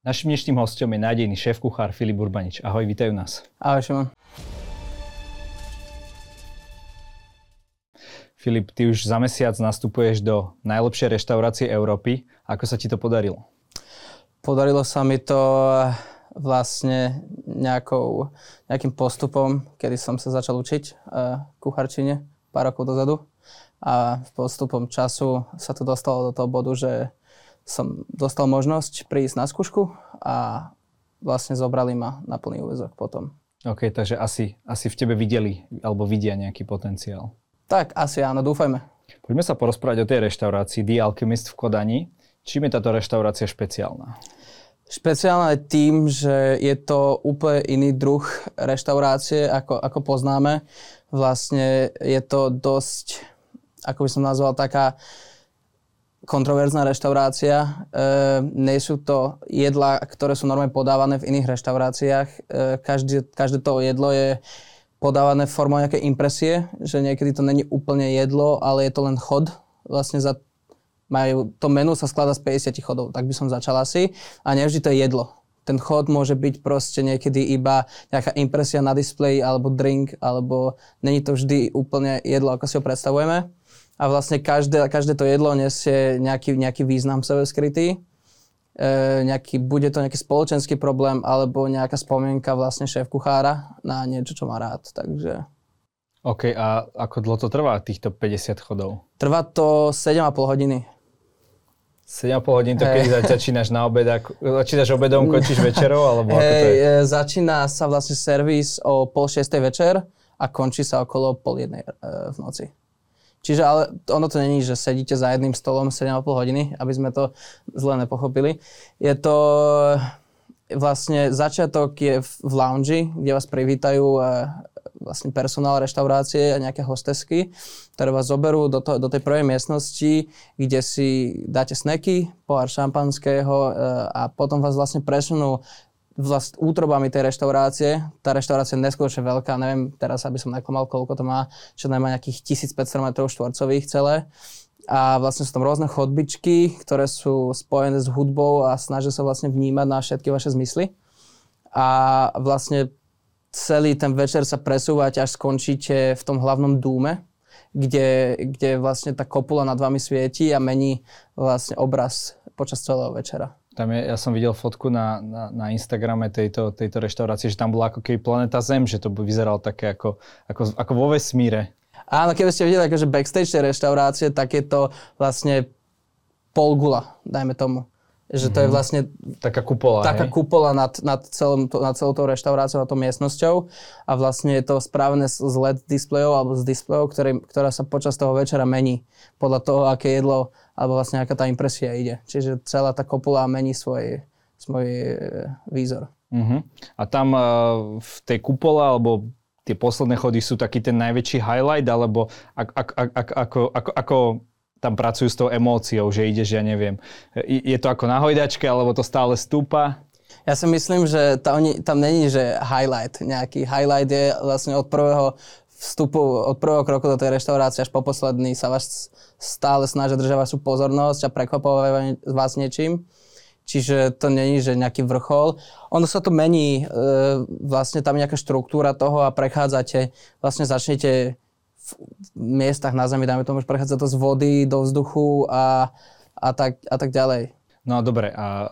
Našim dnešným hostom je nádejný šéf-kuchár Filip Urbanič. Ahoj, vítajú nás. Ahoj, Šimon. Filip, ty už za mesiac nastupuješ do najlepšej reštaurácie Európy. Ako sa ti to podarilo? Podarilo sa mi to eh, vlastne nejakou, nejakým postupom, kedy som sa začal učiť uh, kucharčine pár rokov dozadu. A postupom času sa to dostalo do toho bodu, že som dostal možnosť prísť na skúšku a vlastne zobrali ma na plný úvezok potom. OK, takže asi, asi v tebe videli alebo vidia nejaký potenciál. Tak, asi áno, dúfajme. Poďme sa porozprávať o tej reštaurácii The Alchemist v Kodani. Čím je táto reštaurácia špeciálna? Špeciálna je tým, že je to úplne iný druh reštaurácie, ako, ako poznáme. Vlastne je to dosť, ako by som nazval, taká kontroverzná reštaurácia. E, nie sú to jedla, ktoré sú normálne podávané v iných reštauráciách. E, každé, každé to jedlo je podávané formou nejaké impresie, že niekedy to není úplne jedlo, ale je to len chod. Vlastne za, majú, to menu sa skladá z 50 chodov, tak by som začal asi. A nevždy to je jedlo. Ten chod môže byť proste niekedy iba nejaká impresia na displeji, alebo drink, alebo není to vždy úplne jedlo, ako si ho predstavujeme a vlastne každé, každé to jedlo nesie nejaký, nejaký význam sebe skrytý. E, nejaký, bude to nejaký spoločenský problém alebo nejaká spomienka vlastne šéf kuchára na niečo, čo má rád. Takže... OK, a ako dlho to trvá, týchto 50 chodov? Trvá to 7,5 hodiny. 7,5 hodín to hey. kedy začínaš na obed, ako, začínaš obedom, končíš večerou, alebo ako to je? E, začína sa vlastne servis o pol šiestej večer a končí sa okolo pol jednej e, v noci. Čiže ale ono to není, že sedíte za jedným stolom 7,5 hodiny, aby sme to zle nepochopili. Je to vlastne začiatok je v lounge, kde vás privítajú eh, vlastne personál reštaurácie a nejaké hostesky, ktoré vás zoberú do, to, do tej prvej miestnosti, kde si dáte sneky, pohár šampanského eh, a potom vás vlastne presunú vlast, útrobami tej reštaurácie. Tá reštaurácia je neskutočne veľká, neviem teraz, aby som neklamal, koľko to má, čo najmä nejakých 1500 m štvorcových celé. A vlastne sú tam rôzne chodbičky, ktoré sú spojené s hudbou a snažia sa vlastne vnímať na všetky vaše zmysly. A vlastne celý ten večer sa presúvate, až skončíte v tom hlavnom dúme, kde, kde vlastne tá kopula nad vami svieti a mení vlastne obraz počas celého večera. Tam je, ja som videl fotku na, na, na Instagrame tejto, tejto reštaurácie, že tam bola ako keby planeta Zem, že to vyzeralo také ako, ako, ako vo vesmíre. Áno, keby ste videli akože backstage tej reštaurácie, tak je to vlastne polgula, dajme tomu. Že to je mhm. vlastne... Taká kupola, Taká hej? kupola nad, nad, celom, nad celou tou reštauráciou a tou miestnosťou. A vlastne je to spravené z LED displejov alebo z displejov, ktoré, ktorá sa počas toho večera mení podľa toho, aké jedlo alebo vlastne aká tá impresia ide. Čiže celá tá kopula mení svoj, svoj e, výzor. Uh-huh. A tam uh, v tej kupole alebo tie posledné chody sú taký ten najväčší highlight, alebo ak, ak, ak, ak, ako, ako, ako tam pracujú s tou emóciou, že ideš, ja neviem, je to ako na hojdačke, alebo to stále stúpa? Ja si myslím, že tam, tam není, že highlight nejaký. Highlight je vlastne od prvého vstupu od prvého kroku do tej reštaurácie až po posledný sa vás stále snažia držať vašu pozornosť a prekvapovať vás niečím. Čiže to není, že nejaký vrchol. Ono sa to mení, e, vlastne tam nejaká štruktúra toho a prechádzate, vlastne začnete v miestach na zemi, dáme tomu, že prechádza to z vody do vzduchu a, a, tak, a tak ďalej. No a dobre, a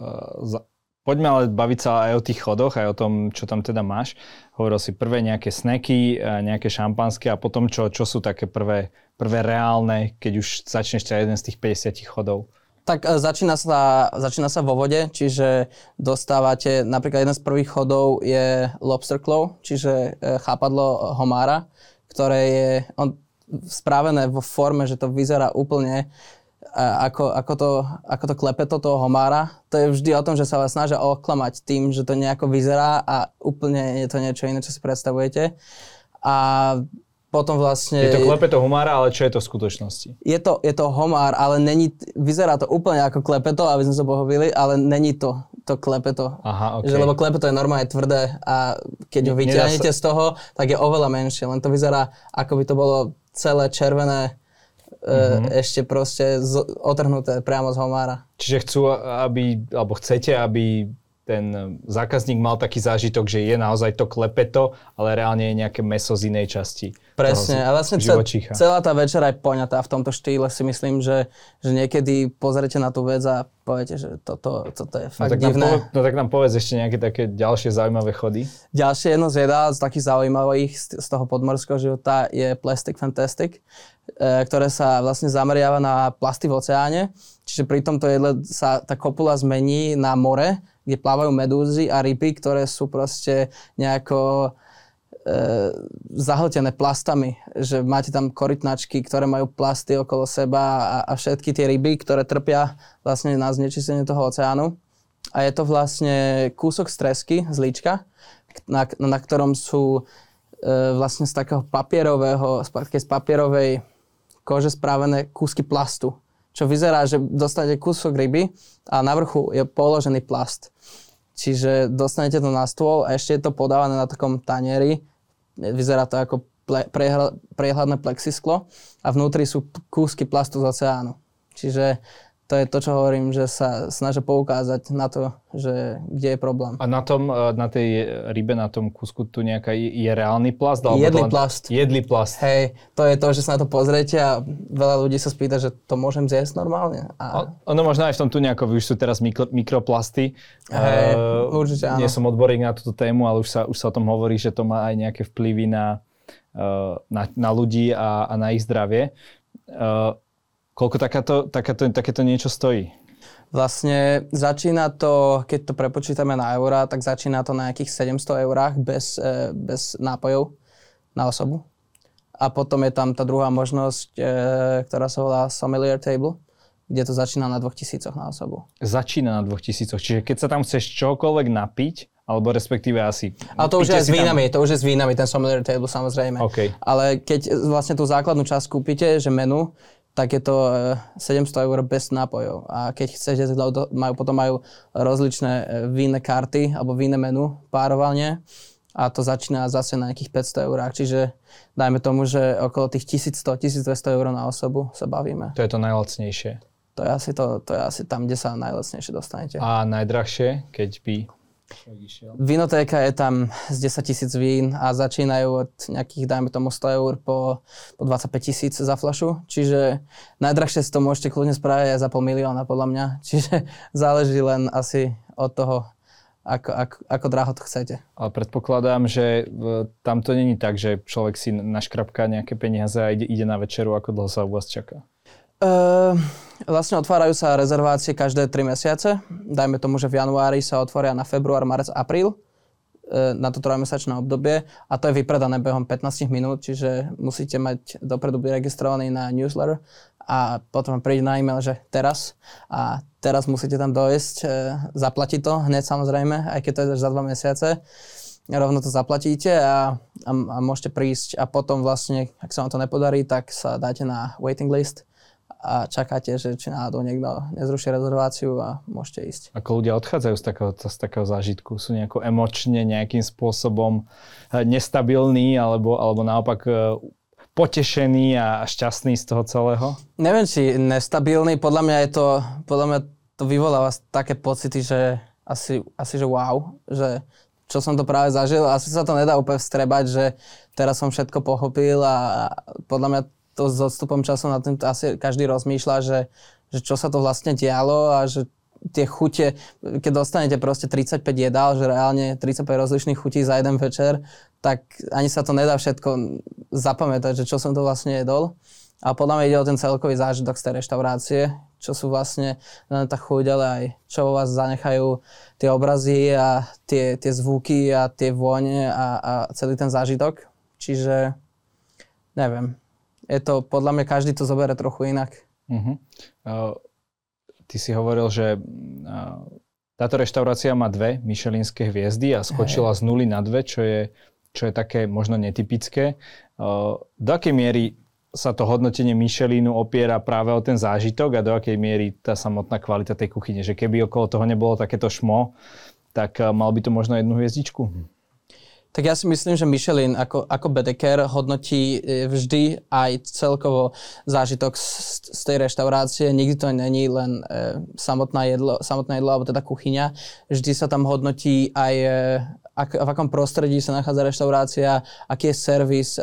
Poďme ale baviť sa aj o tých chodoch, aj o tom, čo tam teda máš. Hovoril si prvé nejaké sneky, nejaké šampanské a potom čo, čo sú také prvé, prvé reálne, keď už začneš ťa jeden z tých 50 chodov? Tak e, začína sa, začína sa vo vode, čiže dostávate, napríklad jeden z prvých chodov je lobster claw, čiže e, chápadlo homára, ktoré je on, spravené vo forme, že to vyzerá úplne ako, ako, to, ako to klepeto toho homára, to je vždy o tom, že sa vás snažia oklamať tým, že to nejako vyzerá a úplne je to niečo iné, čo si predstavujete. A potom vlastne... Je to klepeto homára, ale čo je to v skutočnosti? Je to, je to homár, ale není, vyzerá to úplne ako klepeto, aby sme sa pochopili, ale není to to klepeto. Aha, okay. že, lebo klepeto je normálne tvrdé a keď ho vyťahnete sa... z toho, tak je oveľa menšie. Len to vyzerá, ako by to bolo celé červené mm-hmm. ešte proste z, otrhnuté priamo z homára. Čiže chcú, aby, alebo chcete, aby ten zákazník mal taký zážitok, že je naozaj to klepeto, ale reálne je nejaké meso z inej časti. Presne, a vlastne cel, celá tá večera je poňatá v tomto štýle, si myslím, že, že niekedy pozrete na tú vec a poviete, že toto, toto je fakt no, tak divné. Nám no tak nám povedz ešte nejaké také ďalšie zaujímavé chody. Ďalšie jedno z jedá z takých zaujímavých z, z toho podmorského života je Plastic Fantastic, e, ktoré sa vlastne zameriava na plasty v oceáne. Čiže pri tomto jedle sa tá kopula zmení na more kde plávajú medúzy a ryby, ktoré sú proste nejako e, zahltené plastami, že máte tam korytnačky, ktoré majú plasty okolo seba a, a všetky tie ryby, ktoré trpia vlastne na znečistenie toho oceánu. A je to vlastne kúsok stresky z líčka, na, na ktorom sú e, vlastne z takého papierového, z, papierovej kože spravené kúsky plastu čo vyzerá, že dostanete kúsok ryby a na vrchu je položený plast. Čiže dostanete to na stôl a ešte je to podávané na takom tanieri. Vyzerá to ako ple, priehľadné plexisklo a vnútri sú kúsky plastu z oceánu. Čiže to je to, čo hovorím, že sa snažia poukázať na to, že kde je problém. A na, tom, e, na tej rybe, na tom kúsku tu nejaká je, reálny plast? Alebo jedlý len... plast. Jedlý plast. Hej, to je to, že sa na to pozriete a veľa ľudí sa spýta, že to môžem zjesť normálne. A... ono možno aj v tom tu nejako, už sú teraz mikro, mikroplasty. Hej, uh, určite áno. Nie som odborník na túto tému, ale už sa, už sa o tom hovorí, že to má aj nejaké vplyvy na, uh, na, na ľudí a, a na ich zdravie. Uh, Koľko takáto, takáto, takéto niečo stojí? Vlastne začína to, keď to prepočítame na eurá, tak začína to na nejakých 700 eurách bez, e, bez nápojov na osobu. A potom je tam tá druhá možnosť, e, ktorá sa volá Sommelier Table, kde to začína na 2000 na osobu. Začína na 2000, čiže keď sa tam chceš čokoľvek napiť, alebo respektíve asi... Ale to už je s vínami, tam... to už je s vínami, ten Sommelier Table samozrejme. Okay. Ale keď vlastne tú základnú časť kúpite, že menu, tak je to 700 e, eur bez nápojov. A keď chcete, majú, potom majú rozličné e, víne karty alebo víne menu párovanie a to začína zase na nejakých 500 eurách. Čiže dajme tomu, že okolo tých 1100-1200 eur na osobu sa bavíme. To je to najlacnejšie. To je asi, to, to je asi tam, kde sa najlacnejšie dostanete. A najdrahšie, keď by Vinotéka je tam z 10 tisíc vín a začínajú od nejakých, dajme tomu 100 eur po, po 25 tisíc za flašu. Čiže najdrahšie si to môžete kľudne spraviť aj za pol milióna podľa mňa. Čiže záleží len asi od toho, ako, ako, ako draho to chcete. Ale predpokladám, že tam to není tak, že človek si naškrapká nejaké peniaze a ide, ide na večeru, ako dlho sa u vás čaká. Uh, vlastne otvárajú sa rezervácie každé 3 mesiace. Dajme tomu, že v januári sa otvoria na február, marec, apríl uh, na to trojmesačné obdobie. A to je vypredané behom 15 minút, čiže musíte mať dopredu byť registrovaný na newsletter a potom príde na e-mail, že teraz. A teraz musíte tam dojsť, uh, zaplatiť to hneď samozrejme, aj keď to je za 2 mesiace. Rovno to zaplatíte a, a, a môžete prísť. A potom vlastne, ak sa vám to nepodarí, tak sa dáte na waiting list a čakáte, že či náhodou niekto nezruší rezerváciu a môžete ísť. Ako ľudia odchádzajú z takého, z takého zážitku? Sú nejako emočne nejakým spôsobom eh, nestabilní alebo, alebo naopak eh, potešení a šťastní z toho celého? Neviem, či nestabilný. Podľa mňa je to, podľa mňa to vyvoláva také pocity, že asi, asi že wow, že čo som to práve zažil. Asi sa to nedá úplne vstrebať, že teraz som všetko pochopil a podľa mňa to s odstupom času na tým asi každý rozmýšľa, že, že čo sa to vlastne dialo a že tie chute, keď dostanete proste 35 jedál, že reálne 35 rozličných chutí za jeden večer, tak ani sa to nedá všetko zapamätať, že čo som to vlastne jedol. A podľa mňa ide o ten celkový zážitok z tej reštaurácie, čo sú vlastne len tá chuť, ale aj čo vás zanechajú tie obrazy a tie, tie zvuky a tie vône a, a celý ten zážitok. Čiže neviem, je to, podľa mňa každý to zoberie trochu inak. Uh-huh. Uh, ty si hovoril, že uh, táto reštaurácia má dve myšelinské hviezdy a skočila Hej. z nuly na dve, čo je, čo je také možno netypické. Uh, do akej miery sa to hodnotenie Michelinu opiera práve o ten zážitok a do akej miery tá samotná kvalita tej kuchyne. Že keby okolo toho nebolo takéto šmo, tak mal by to možno jednu hviezdičku? Tak ja si myslím, že Michelin ako, ako bedeker hodnotí e, vždy aj celkovo zážitok z, z tej reštaurácie. Nikdy to není len e, samotná jedlo, samotná jedlo, alebo teda kuchyňa. Vždy sa tam hodnotí aj, e, ak, v akom prostredí sa nachádza reštaurácia, aký je servis, e,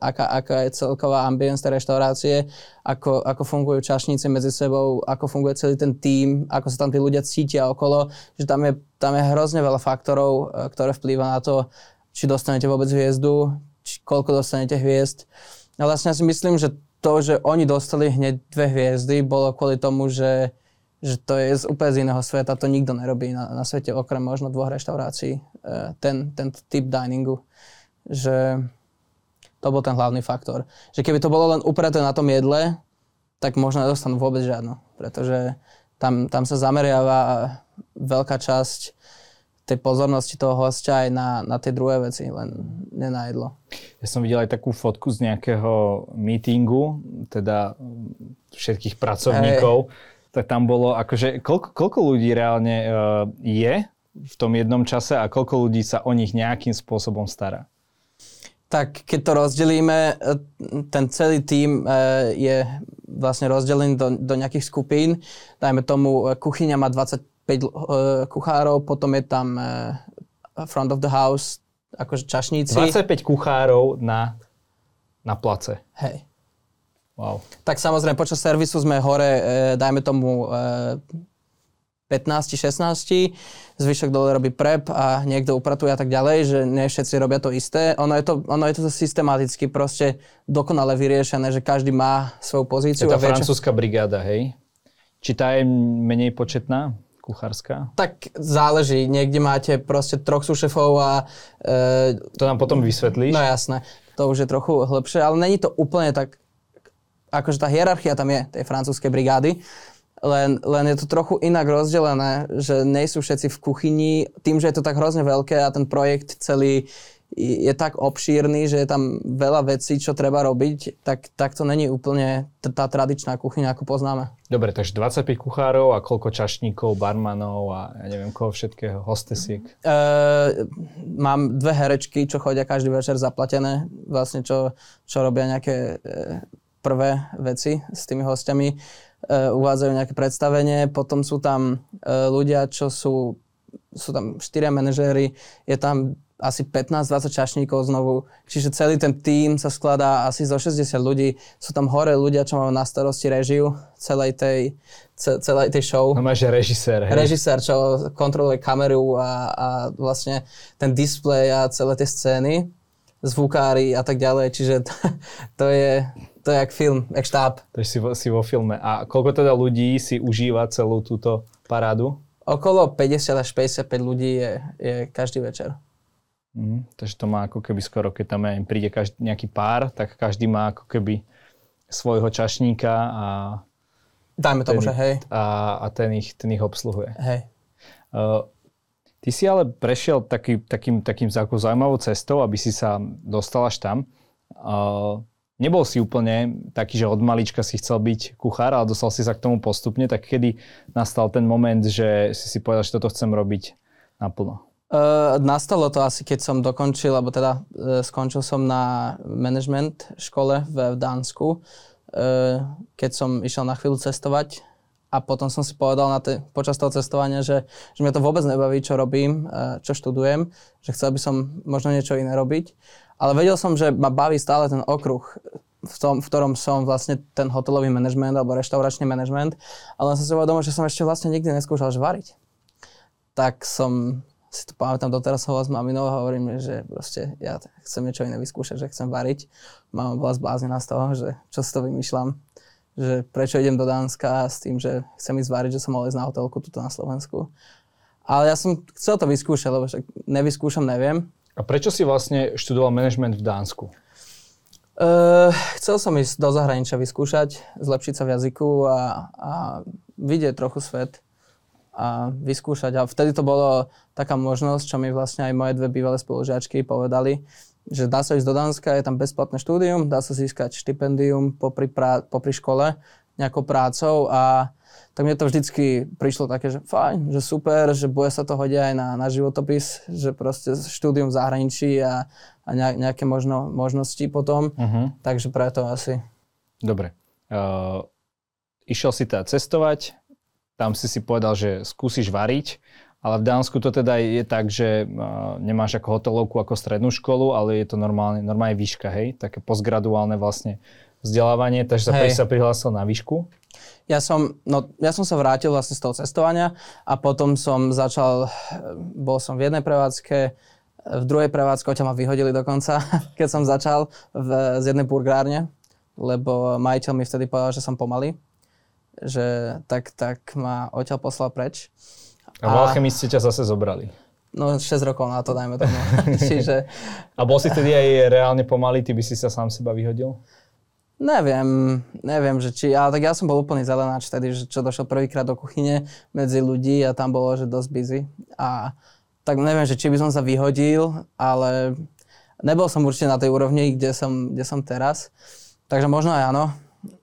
aká, aká je celková ambience reštaurácie, ako, ako fungujú čašníci medzi sebou, ako funguje celý ten tím, ako sa tam tí ľudia cítia okolo, že tam je, tam je hrozne veľa faktorov, e, ktoré vplýva na to, či dostanete vôbec hviezdu, či koľko dostanete hviezd. A vlastne ja si myslím, že to, že oni dostali hneď dve hviezdy, bolo kvôli tomu, že že to je z úplne z iného sveta, to nikto nerobí na, na svete, okrem možno dvoch reštaurácií, e, ten, ten typ diningu. Že to bol ten hlavný faktor. Že keby to bolo len upreté na tom jedle, tak možno nedostanú vôbec žiadno, pretože tam, tam sa zameriava veľká časť tej pozornosti toho hostia aj na, na tie druhé veci, len nenajedlo. Ja som videl aj takú fotku z nejakého meetingu, teda všetkých pracovníkov. Hey tak tam bolo akože, koľko, koľko ľudí reálne uh, je v tom jednom čase a koľko ľudí sa o nich nejakým spôsobom stará? Tak keď to rozdelíme, e, ten celý tím uh, je vlastne rozdelený do, do nejakých skupín. Dajme tomu, kuchyňa má 25 uh, kuchárov, potom je tam front of the house, akože čašníci. 25 kuchárov na, na place. Hej. Wow. Tak samozrejme, počas servisu sme hore, e, dajme tomu e, 15, 16, zvyšok dole robí prep a niekto upratuje a tak ďalej, že nie všetci robia to isté. Ono je to, ono je to systematicky proste dokonale vyriešené, že každý má svoju pozíciu. Je to francúzska brigáda, hej? Či tá je menej početná? kuchárska? Tak záleží. Niekde máte proste troch sušefov a... E, to nám potom vysvetlíš? No jasné. To už je trochu hĺbšie, ale není to úplne tak akože tá hierarchia tam je, tej francúzskej brigády, len, len je to trochu inak rozdelené, že nie sú všetci v kuchyni, tým, že je to tak hrozne veľké a ten projekt celý je tak obšírny, že je tam veľa vecí, čo treba robiť, tak, tak to není úplne t- tá tradičná kuchyňa, ako poznáme. Dobre, takže 25 kuchárov a koľko čašníkov, barmanov a ja neviem koho všetkého, hostesiek? E, mám dve herečky, čo chodia každý večer zaplatené, vlastne čo, čo robia nejaké e, prvé veci s tými hostiami, e, uvádzajú nejaké predstavenie, potom sú tam e, ľudia, čo sú, sú tam štyria manažéri, je tam asi 15-20 čašníkov znovu. Čiže celý ten tím sa skladá asi zo 60 ľudí. Sú tam hore ľudia, čo majú na starosti režiu celej tej, celej tej show. No máš režisér, hej? Režisér, čo kontroluje kameru a, a vlastne ten displej a celé tie scény, zvukári a tak ďalej. Čiže to, to je to je jak film, jak štáb. Takže si, si vo filme. A koľko teda ľudí si užíva celú túto parádu? Okolo 50 až 55 ľudí je, je každý večer. Mm, takže to má ako keby skoro, keď tam aj príde každý, nejaký pár, tak každý má ako keby svojho čašníka a... Dajme tomu, že hej. A, a ten, ich, ten ich obsluhuje. Hej. Uh, ty si ale prešiel taký, takým, takým zaujímavou cestou, aby si sa dostal až tam. Uh, nebol si úplne taký, že od malička si chcel byť kuchár, ale dostal si sa k tomu postupne, tak kedy nastal ten moment, že si si povedal, že toto chcem robiť naplno? Uh, nastalo to asi, keď som dokončil, alebo teda uh, skončil som na management škole v, v Dánsku, uh, keď som išiel na chvíľu cestovať a potom som si povedal na te, počas toho cestovania, že, že mňa to vôbec nebaví, čo robím, uh, čo študujem, že chcel by som možno niečo iné robiť. Ale vedel som, že ma baví stále ten okruh, v, tom, v ktorom som vlastne ten hotelový manažment alebo reštauračný manažment, ale som si uvedomil, že som ešte vlastne nikdy neskúšal žvariť. Tak som si to pamätám doteraz hovoril s maminou a hovorím, že proste ja chcem niečo iné vyskúšať, že chcem variť. Mama bola zbláznená z toho, že čo si to vymýšľam, že prečo idem do Dánska s tým, že chcem ísť variť, že som mal ísť na hotelku tuto na Slovensku. Ale ja som chcel to vyskúšať, lebo však nevyskúšam, neviem. A prečo si vlastne študoval management v Dánsku? Uh, chcel som ísť do zahraničia vyskúšať, zlepšiť sa v jazyku a, a vidieť trochu svet a vyskúšať. A vtedy to bolo taká možnosť, čo mi vlastne aj moje dve bývalé spolužiačky povedali, že dá sa ísť do Dánska, je tam bezplatné štúdium, dá sa získať štipendium popri, pra, popri škole, nejakou prácou a tak mne to vždycky prišlo také, že fajn, že super, že bude sa to hodia aj na, na životopis, že proste štúdium v zahraničí a, a nejaké možno, možnosti potom. Uh-huh. Takže preto asi. Dobre. Uh, išiel si teda cestovať, tam si si povedal, že skúsiš variť, ale v Dánsku to teda je tak, že uh, nemáš ako hotelovku ako strednú školu, ale je to normálne, normálne výška, hej? Také postgraduálne vlastne vzdelávanie, takže sa prihlásil na výšku. Ja som, no, ja som sa vrátil vlastne z toho cestovania a potom som začal, bol som v jednej prevádzke, v druhej prevádzke ťa ma vyhodili dokonca, keď som začal v, z jednej burgárne, lebo majiteľ mi vtedy povedal, že som pomalý, že tak, tak ma odtiaľ poslal preč. A v alchemiste ťa zase zobrali. No 6 rokov na to, dajme tomu. Čiže... A bol si vtedy aj reálne pomalý, ty by si sa sám seba vyhodil? Neviem, neviem, že či, ale tak ja som bol úplný zelenáč vtedy, že čo došiel prvýkrát do kuchyne medzi ľudí a tam bolo, že dosť busy. A tak neviem, že či by som sa vyhodil, ale nebol som určite na tej úrovni, kde som, kde som teraz. Takže možno aj áno,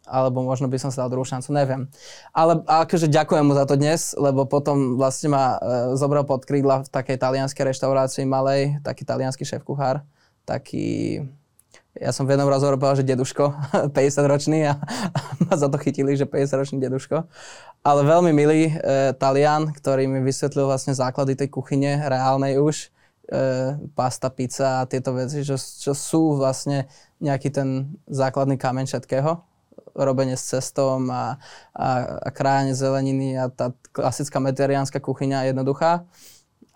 alebo možno by som sa dal druhú šancu, neviem. Ale akože ďakujem mu za to dnes, lebo potom vlastne ma e, zobral pod krídla v takej talianskej reštaurácii malej, taký talianský šéf-kuchár, taký ja som v jednom rozhovoru povedal, že deduško, 50-ročný a, a ma za to chytili, že 50-ročný deduško. Ale veľmi milý e, Talian, ktorý mi vysvetlil vlastne základy tej kuchyne, reálnej už, e, pasta, pizza a tieto veci, čo, čo sú vlastne nejaký ten základný kameň všetkého robenie s cestom a, a, a krájanie zeleniny a tá klasická meteriánska kuchyňa jednoduchá.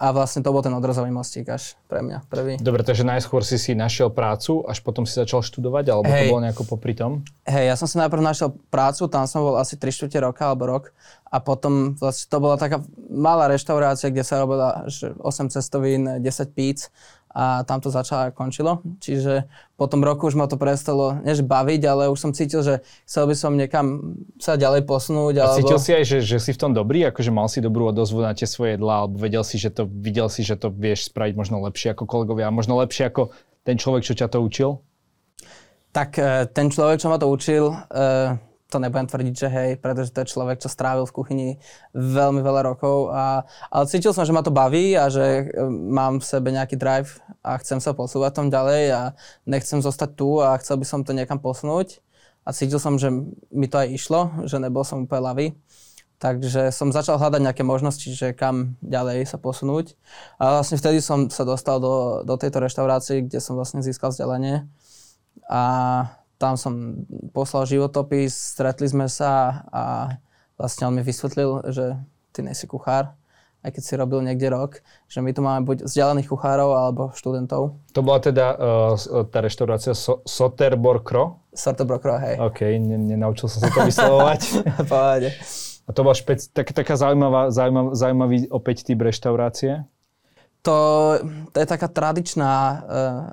A vlastne to bol ten odrazový mostík až pre mňa prvý. Dobre, takže najskôr si si našiel prácu, až potom si začal študovať, alebo hey, to bolo nejako popri tom? Hej, ja som si najprv našiel prácu, tam som bol asi 3 čtvrte roka alebo rok. A potom vlastne to bola taká malá reštaurácia, kde sa robila 8 cestavín, 10 píc a tam to začalo a končilo. Čiže po tom roku už ma to prestalo, než baviť, ale už som cítil, že chcel by som niekam sa ďalej posunúť. A alebo... cítil si aj, že, že si v tom dobrý, akože mal si dobrú odozvu na tie svoje jedlá, alebo vedel si, že to, videl si, že to vieš spraviť možno lepšie ako kolegovia, a možno lepšie ako ten človek, čo ťa to učil? Tak e, ten človek, čo ma to učil, e, to nebudem tvrdiť, že hej, pretože to je človek, čo strávil v kuchyni veľmi veľa rokov. A, ale cítil som, že ma to baví a že e, mám v sebe nejaký drive a chcem sa posúvať tom ďalej a nechcem zostať tu a chcel by som to niekam posunúť. A cítil som, že mi to aj išlo, že nebol som úplne lavý. Takže som začal hľadať nejaké možnosti, že kam ďalej sa posunúť. A vlastne vtedy som sa dostal do, do tejto reštaurácie, kde som vlastne získal vzdelanie. A tam som poslal životopis, stretli sme sa a vlastne on mi vysvetlil, že ty nesi kuchár, aj keď si robil niekde rok, že my tu máme buď vzdialených kuchárov alebo študentov. To bola teda uh, tá reštaurácia so, Soterborkro? Soterborkro, hej. OK, nenaučil som sa to vyslovovať. Pohode. A to bola špec- tak, taká zaujímavá, zaujímavá, zaujímavý opäť typ reštaurácie? To, to je taká tradičná uh,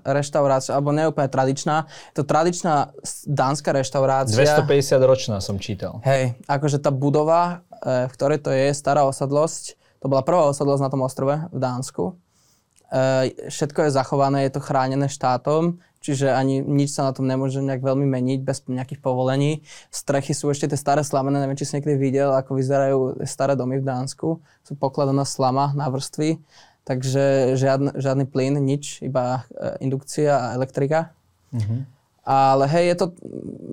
reštaurácia, alebo neúplne tradičná. To tradičná dánska reštaurácia. 250 ročná som čítal. Hej, akože tá budova, uh, v ktorej to je, stará osadlosť, to bola prvá osadlosť na tom ostrove v Dánsku. Uh, všetko je zachované, je to chránené štátom, čiže ani nič sa na tom nemôže nejak veľmi meniť bez nejakých povolení. Strechy sú ešte tie staré slamené, neviem, či si niekedy videl, ako vyzerajú staré domy v Dánsku. Sú pokladaná slama na vrstvy takže žiadny, žiadny plyn, nič, iba e, indukcia a elektrika. Mm-hmm. Ale hej, je to,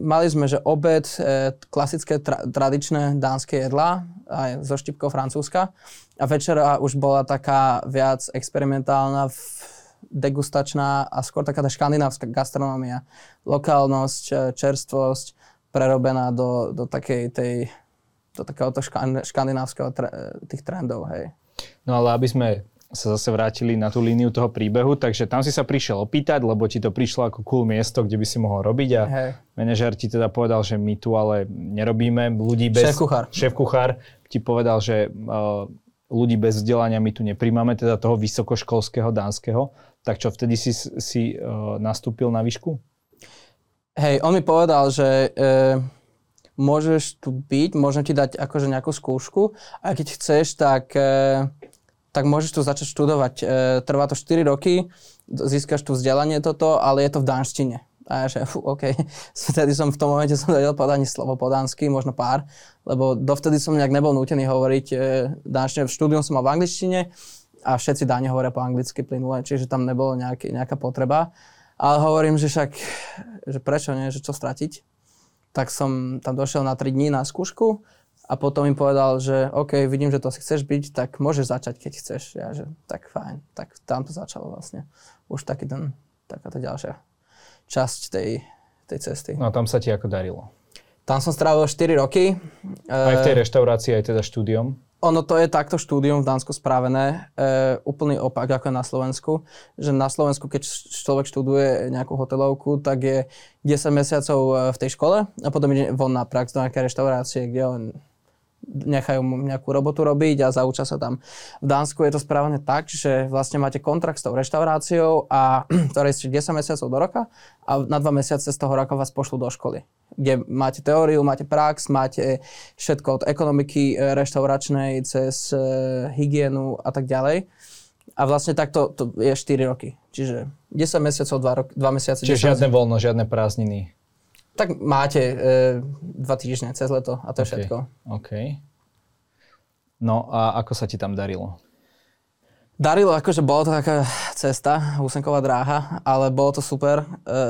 mali sme, že obed, e, klasické tra, tradičné dánske jedlá, aj so štipkou francúzska. A večera už bola taká viac experimentálna, degustačná a skôr taká tá škandinávska gastronómia. Lokálnosť, e, čerstvosť, prerobená do, do takej tej, do takéhoto škandinávskeho tre, tých trendov, hej. No ale aby sme sa zase vrátili na tú líniu toho príbehu, takže tam si sa prišiel opýtať, lebo ti to prišlo ako cool miesto, kde by si mohol robiť a hey. manažer ti teda povedal, že my tu ale nerobíme ľudí bez... Šéf-kuchár. Šéf-kuchár ti povedal, že uh, ľudí bez vzdelania my tu nepríjmame, teda toho vysokoškolského dánskeho. Tak čo, vtedy si, si uh, nastúpil na výšku? Hej, on mi povedal, že uh, môžeš tu byť, môžem ti dať akože nejakú skúšku a keď chceš, tak uh, tak môžeš tu začať študovať. E, trvá to 4 roky, získaš tu vzdelanie toto, ale je to v dánštine. A ja že, fú, OK. Vtedy som v tom momente som vedel povedať slovo po dánsky, možno pár, lebo dovtedy som nejak nebol nútený hovoriť e, dánčne. V štúdium som mal v angličtine a všetci dáne hovoria po anglicky plynule, čiže tam nebolo nejaký, nejaká potreba. Ale hovorím, že však, že prečo nie, že čo stratiť. Tak som tam došiel na 3 dní na skúšku a potom im povedal, že OK, vidím, že to si chceš byť, tak môžeš začať, keď chceš. Ja, že tak fajn. Tak tam to začalo vlastne. Už taký ten, taká tá ďalšia časť tej, tej cesty. No a tam sa ti ako darilo? Tam som strávil 4 roky. Aj v tej eh, reštaurácii, aj teda štúdiom? Ono to je takto štúdium v Dánsku spravené, e, úplný opak ako na Slovensku. Že na Slovensku, keď človek študuje nejakú hotelovku, tak je 10 mesiacov e, v tej škole a potom ide von na prax do nejakej reštaurácie, kde on nechajú mu nejakú robotu robiť a zaučia sa tam. V Dánsku je to spravené tak, že vlastne máte kontrakt s tou reštauráciou, a, ktoré je 10 mesiacov do roka a na 2 mesiace z toho roka vás pošlú do školy kde máte teóriu, máte prax, máte všetko od ekonomiky e, reštauračnej cez e, hygienu a tak ďalej. A vlastne takto to je 4 roky. Čiže 10 mesiacov, 2, rok, 2 mesiace. Čiže žiadne voľno, žiadne prázdniny. Tak máte e, 2 týždne cez leto a to okay. všetko. OK. No a ako sa ti tam darilo? Darilo, akože bolo to taká cesta, úsenková dráha, ale bolo to super. E,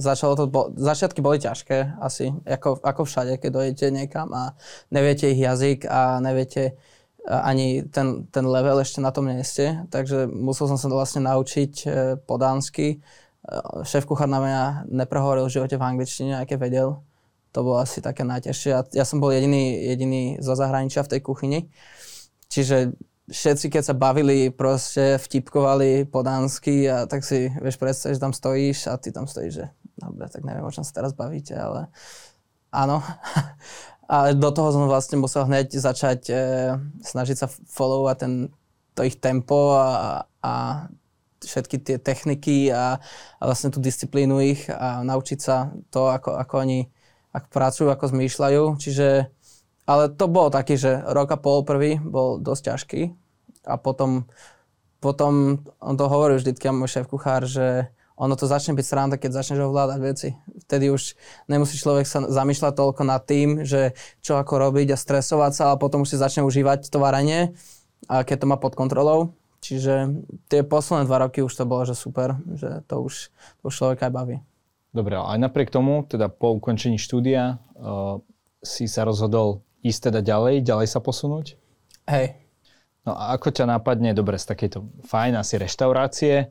začalo to, bo, začiatky boli ťažké asi, ako, ako všade, keď dojdete niekam a neviete ich jazyk a neviete ani ten, ten level ešte na tom nie ste. Takže musel som sa vlastne naučiť e, po dánsky. E, šéf kuchár na mňa neprehovoril v živote v angličtine, aj keď vedel. To bolo asi také najťažšie. Ja, som bol jediný, jediný zo zahraničia v tej kuchyni. Čiže všetci, keď sa bavili, proste vtipkovali po dánsky a tak si vieš predstaviť, že tam stojíš a ty tam stojíš, že dobre, tak neviem, o čom sa teraz bavíte, ale áno. ale do toho som vlastne musel hneď začať e, snažiť sa followovať ten, to ich tempo a, a všetky tie techniky a, a vlastne tú disciplínu ich a naučiť sa to, ako, ako oni ako pracujú, ako zmýšľajú. Čiže ale to bolo taký, že rok a pol prvý bol dosť ťažký a potom, potom on to hovorí vždycky, môj šéf kuchár, že ono to začne byť sranda, keď začneš ovládať veci. Vtedy už nemusí človek sa zamýšľať toľko nad tým, že čo ako robiť a stresovať sa, ale potom už si začne užívať to varenie, a keď to má pod kontrolou. Čiže tie posledné dva roky už to bolo, že super, že to už, to už človek aj baví. Dobre, ale aj napriek tomu, teda po ukončení štúdia, uh, si sa rozhodol ísť teda ďalej, ďalej sa posunúť? Hej. No a ako ťa napadne, dobre, z takejto fajn asi reštaurácie,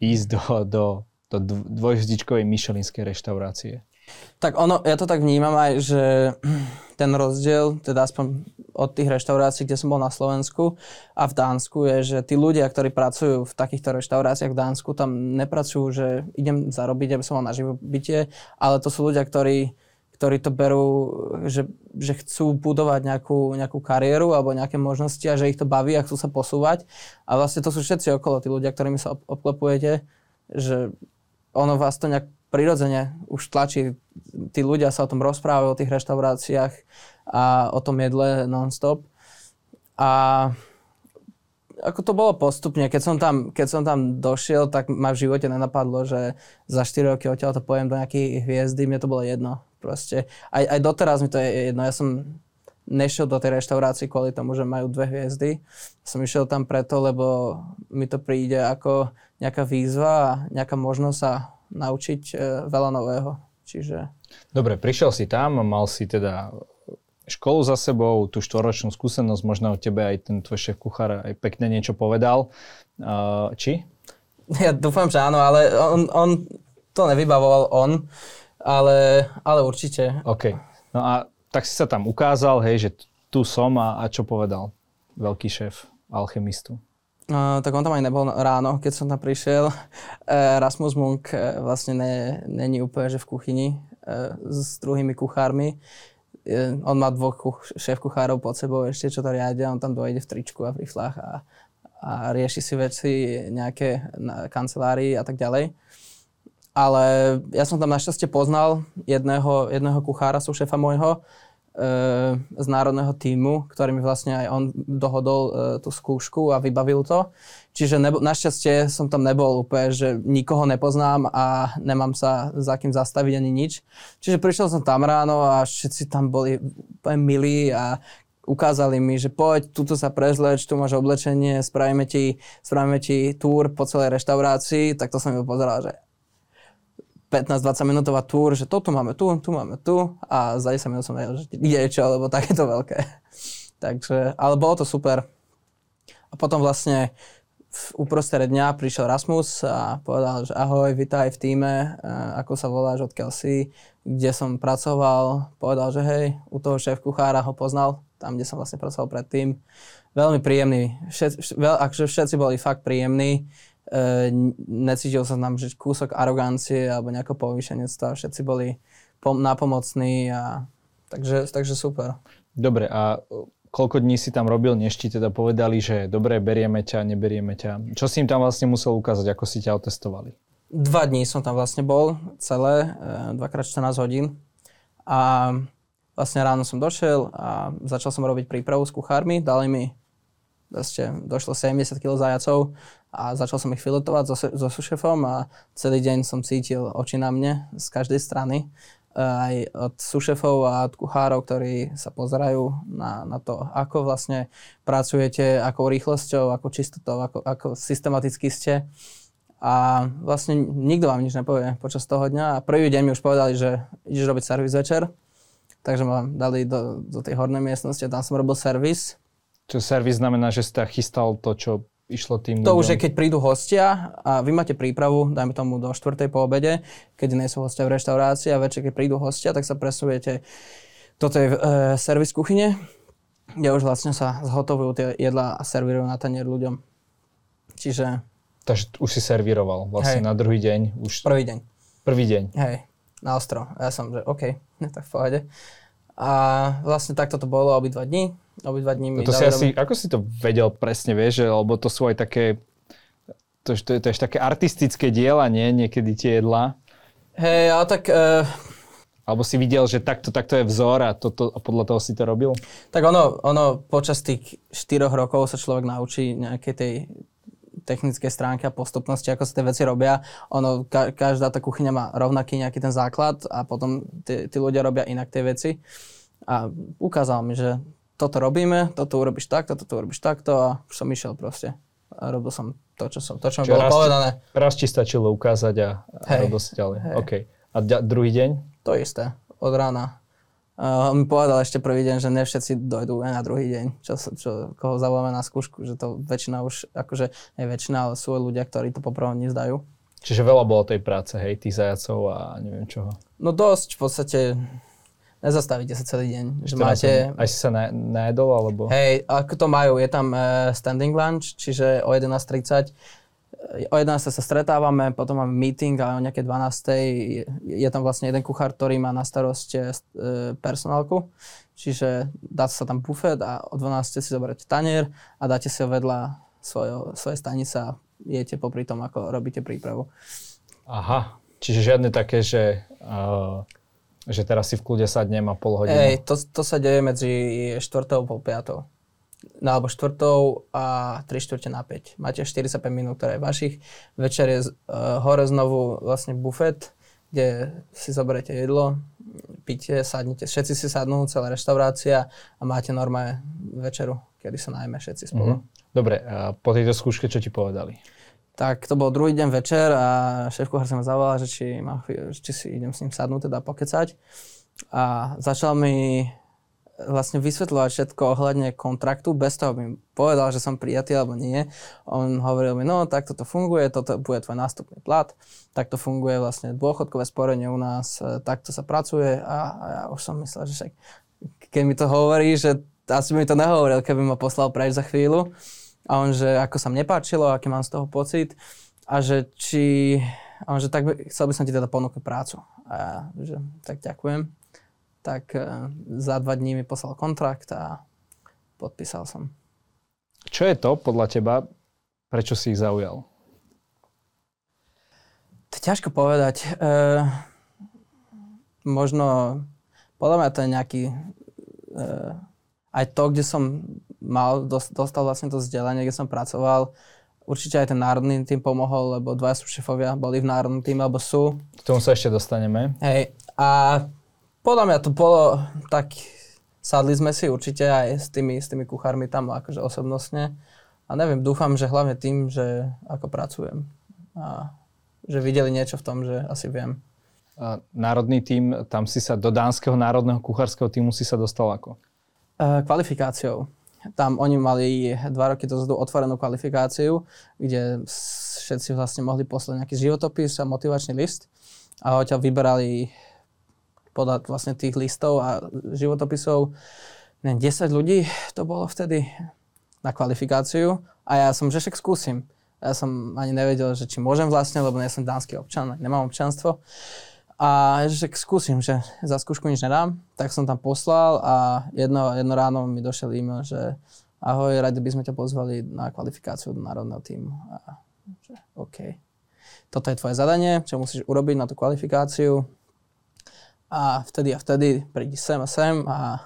ísť do, do, do dvojhzdičkovej myšelinskej reštaurácie? Tak ono, ja to tak vnímam aj, že ten rozdiel, teda aspoň od tých reštaurácií, kde som bol na Slovensku a v Dánsku, je, že tí ľudia, ktorí pracujú v takýchto reštauráciách v Dánsku, tam nepracujú, že idem zarobiť, aby som mal na živobytie, ale to sú ľudia, ktorí ktorí to berú, že, že chcú budovať nejakú, nejakú kariéru alebo nejaké možnosti a že ich to baví a chcú sa posúvať. A vlastne to sú všetci okolo, tí ľudia, ktorými sa obklepujete, že ono vás to nejak prirodzene už tlačí. Tí ľudia sa o tom rozprávajú, o tých reštauráciách a o tom jedle non-stop. A ako to bolo postupne. Keď som, tam, keď som tam došiel, tak ma v živote nenapadlo, že za 4 roky odtiaľ to pojem do nejakej hviezdy. Mne to bolo jedno. Proste. Aj, aj doteraz mi to je jedno. Ja som nešiel do tej reštaurácie kvôli tomu, že majú dve hviezdy. Som išiel tam preto, lebo mi to príde ako nejaká výzva a nejaká možnosť sa naučiť e, veľa nového. Čiže... Dobre, prišiel si tam, mal si teda školu za sebou, tú štvoročnú skúsenosť, možno o tebe aj ten tvoj šéf kuchár aj pekne niečo povedal. Či? Ja dúfam, že áno, ale on, on to nevybavoval on. Ale, ale určite. OK. No a tak si sa tam ukázal, hej, že tu som a, a čo povedal veľký šéf alchemistu? Tak on tam aj nebol ráno, keď som tam prišiel. Uh, Rasmus Munk uh, vlastne ne, není úplne že v kuchyni uh, s druhými kuchármi. On má dvoch kuch- šéf kuchárov pod sebou ešte, čo to riadia. On tam dojde v tričku a v riflách a, a rieši si veci nejaké na kancelárii a tak ďalej. Ale ja som tam našťastie poznal jedného, jedného kuchára, sú šéfa môjho, z národného týmu, ktorý mi vlastne aj on dohodol e, tú skúšku a vybavil to. Čiže nebo, našťastie som tam nebol úplne, že nikoho nepoznám a nemám sa za kým zastaviť ani nič. Čiže prišiel som tam ráno a všetci tam boli úplne milí a ukázali mi, že poď, tuto sa prezleč, tu máš oblečenie, spravíme ti, spravíme ti túr po celej reštaurácii, tak to som mi pozeral, že 15-20 minútová túr, že toto máme tu, tu máme tu a za 10 minút som vedel, že ide čo, lebo tak je veľké. Takže, ale bolo to super. A potom vlastne v uprostred dňa prišiel Rasmus a povedal, že ahoj, vitaj v týme, ako sa voláš, odkiaľ si, kde som pracoval. Povedal, že hej, u toho šéf kuchára ho poznal, tam, kde som vlastne pracoval predtým. Veľmi príjemný, všet, veľ, akože všetci boli fakt príjemní. E, necítil som tam, že kúsok arogancie alebo nejakého povýšenectva. Všetci boli pom- napomocní a takže, takže super. Dobre, a koľko dní si tam robil, než ti teda povedali, že dobre, berieme ťa, neberieme ťa. Čo si im tam vlastne musel ukázať, ako si ťa otestovali? Dva dní som tam vlastne bol, celé, e, dvakrát 14 hodín. A vlastne ráno som došiel a začal som robiť prípravu s kuchármi. Dali mi Proste došlo 70 kg zajacov a začal som ich filetovať so, so sušefom a celý deň som cítil oči na mne z každej strany. E, aj od sušefov a od kuchárov, ktorí sa pozerajú na, na to, ako vlastne pracujete, akou rýchlosťou, ako čistotou, ako, ako systematicky ste. A vlastne nikto vám nič nepovie počas toho dňa. A prvý deň mi už povedali, že ideš robiť servis večer. Takže ma dali do, do tej hornej miestnosti a tam som robil servis. Čo servis znamená, že ste chystal to, čo išlo tým To ľuďom? už je, keď prídu hostia a vy máte prípravu, dajme tomu do 4. po obede, keď nie sú hostia v reštaurácii a večer, keď prídu hostia, tak sa presujete do tej e, servis kuchyne, kde už vlastne sa zhotovujú tie jedlá a servírujú na tanier ľuďom. Čiže... Takže už si servíroval vlastne Hej. na druhý deň? Už... Prvý deň. Prvý deň. Hej, na ostro. A ja som, že OK, tak v pohode. A vlastne takto to bolo obidva dní. Obidva dní mi No to si asi, ako si to vedel presne, vieš, že, lebo to sú aj také, to, to, to je také artistické diela, nie? Niekedy tie jedlá. Hej, ale tak... Uh, Alebo si videl, že takto, takto je vzor a, to, to, a podľa toho si to robil? Tak ono, ono počas tých 4 rokov sa človek naučí nejakej tej technické stránky a postupnosti, ako sa tie veci robia. Ono, ka- každá tá kuchyňa má rovnaký nejaký ten základ a potom tí, tí ľudia robia inak tie veci. A ukázal mi, že toto robíme, toto urobíš takto, toto urobíš takto a už som išiel proste. A robil som to, čo, som, to, čo mi bolo raz povedané. Raz ti stačilo ukázať a, a Hej. robil si ďalej. Hej. OK. A ďa, druhý deň? To isté, od rána. Uh, on mi povedal ešte prvý deň, že ne všetci dojdú aj na druhý deň, čo, čo, koho zavoláme na skúšku, že to väčšina už, akože nie väčšina, ale sú ľudia, ktorí to poprvé nezdajú. Čiže veľa bolo tej práce, hej, tých zajacov a neviem čoho. No dosť, v podstate nezastavíte sa celý deň. Že máte, Aj si sa na, najedol, alebo? hej, ako to majú, je tam uh, standing lunch, čiže o 11.30 o 11. sa stretávame, potom máme meeting a o nejaké 12. Je, tam vlastne jeden kuchár, ktorý má na starosť e, personálku. Čiže dá sa tam bufet a o 12. si zoberiete tanier a dáte si ho vedľa svojo, svoje stanice a jete popri tom, ako robíte prípravu. Aha. Čiže žiadne také, že, uh, že teraz si v kľude sadnem a pol hodinu. Hej, to, to sa deje medzi 4. a pol 5. No, alebo 4. a 3 čtvrte na 5. Máte 45 minút, ktoré je vašich. Večer je uh, hore znovu vlastne bufet, kde si zoberiete jedlo, píte, sadnite, všetci si sadnú, celá reštaurácia a máte normálne večeru, kedy sa najmä všetci spolu. Mhm. Dobre, a po tejto skúške čo ti povedali? Tak to bol druhý deň večer a šéf kuchár sa ma zavolal, že či, má, či si idem s ním sadnúť, teda pokecať. A začal mi vlastne vysvetľovať všetko ohľadne kontraktu, bez toho by povedal, že som prijatý alebo nie. On hovoril mi, no takto to funguje, toto bude tvoj nástupný plat, takto funguje vlastne dôchodkové sporenie u nás, e, takto sa pracuje a, a ja už som myslel, že však keď mi to hovorí, že asi by mi to nehovoril, keby ma poslal preč za chvíľu. A on, že ako sa mne páčilo, aký mám z toho pocit a že či... A on, že tak by, chcel by som ti teda ponúknuť prácu. A ja, že tak ďakujem. Tak e, za dva dní mi poslal kontrakt a podpísal som. Čo je to podľa teba, prečo si ich zaujal? To je ťažko povedať. E, možno, podľa mňa to je nejaký aj to, kde som mal, dostal vlastne to vzdelanie, kde som pracoval, určite aj ten národný tým pomohol, lebo dva sú šefovia boli v národnom týme, alebo sú. K tomu sa ešte dostaneme. Hej, a podľa mňa to bolo tak, sadli sme si určite aj s tými, s tými kuchármi tam akože osobnostne. A neviem, dúfam, že hlavne tým, že ako pracujem. A že videli niečo v tom, že asi viem. A národný tím, tam si sa do dánskeho národného kuchárskeho týmu si sa dostal ako? E, kvalifikáciou. Tam oni mali dva roky dozadu otvorenú kvalifikáciu, kde všetci vlastne mohli poslať nejaký životopis a motivačný list a odtiaľ vyberali podľa vlastne tých listov a životopisov neviem, 10 ľudí to bolo vtedy na kvalifikáciu a ja som, že však skúsim. Ja som ani nevedel, že či môžem vlastne, lebo nie som dánsky občan, nemám občanstvo. A že skúsim, že za skúšku nič nedám, tak som tam poslal a jedno, jedno ráno mi došiel e-mail, že ahoj, radi by sme ťa pozvali na kvalifikáciu do národného týmu. A že OK. Toto je tvoje zadanie, čo musíš urobiť na tú kvalifikáciu. A vtedy a vtedy prídi sem a sem a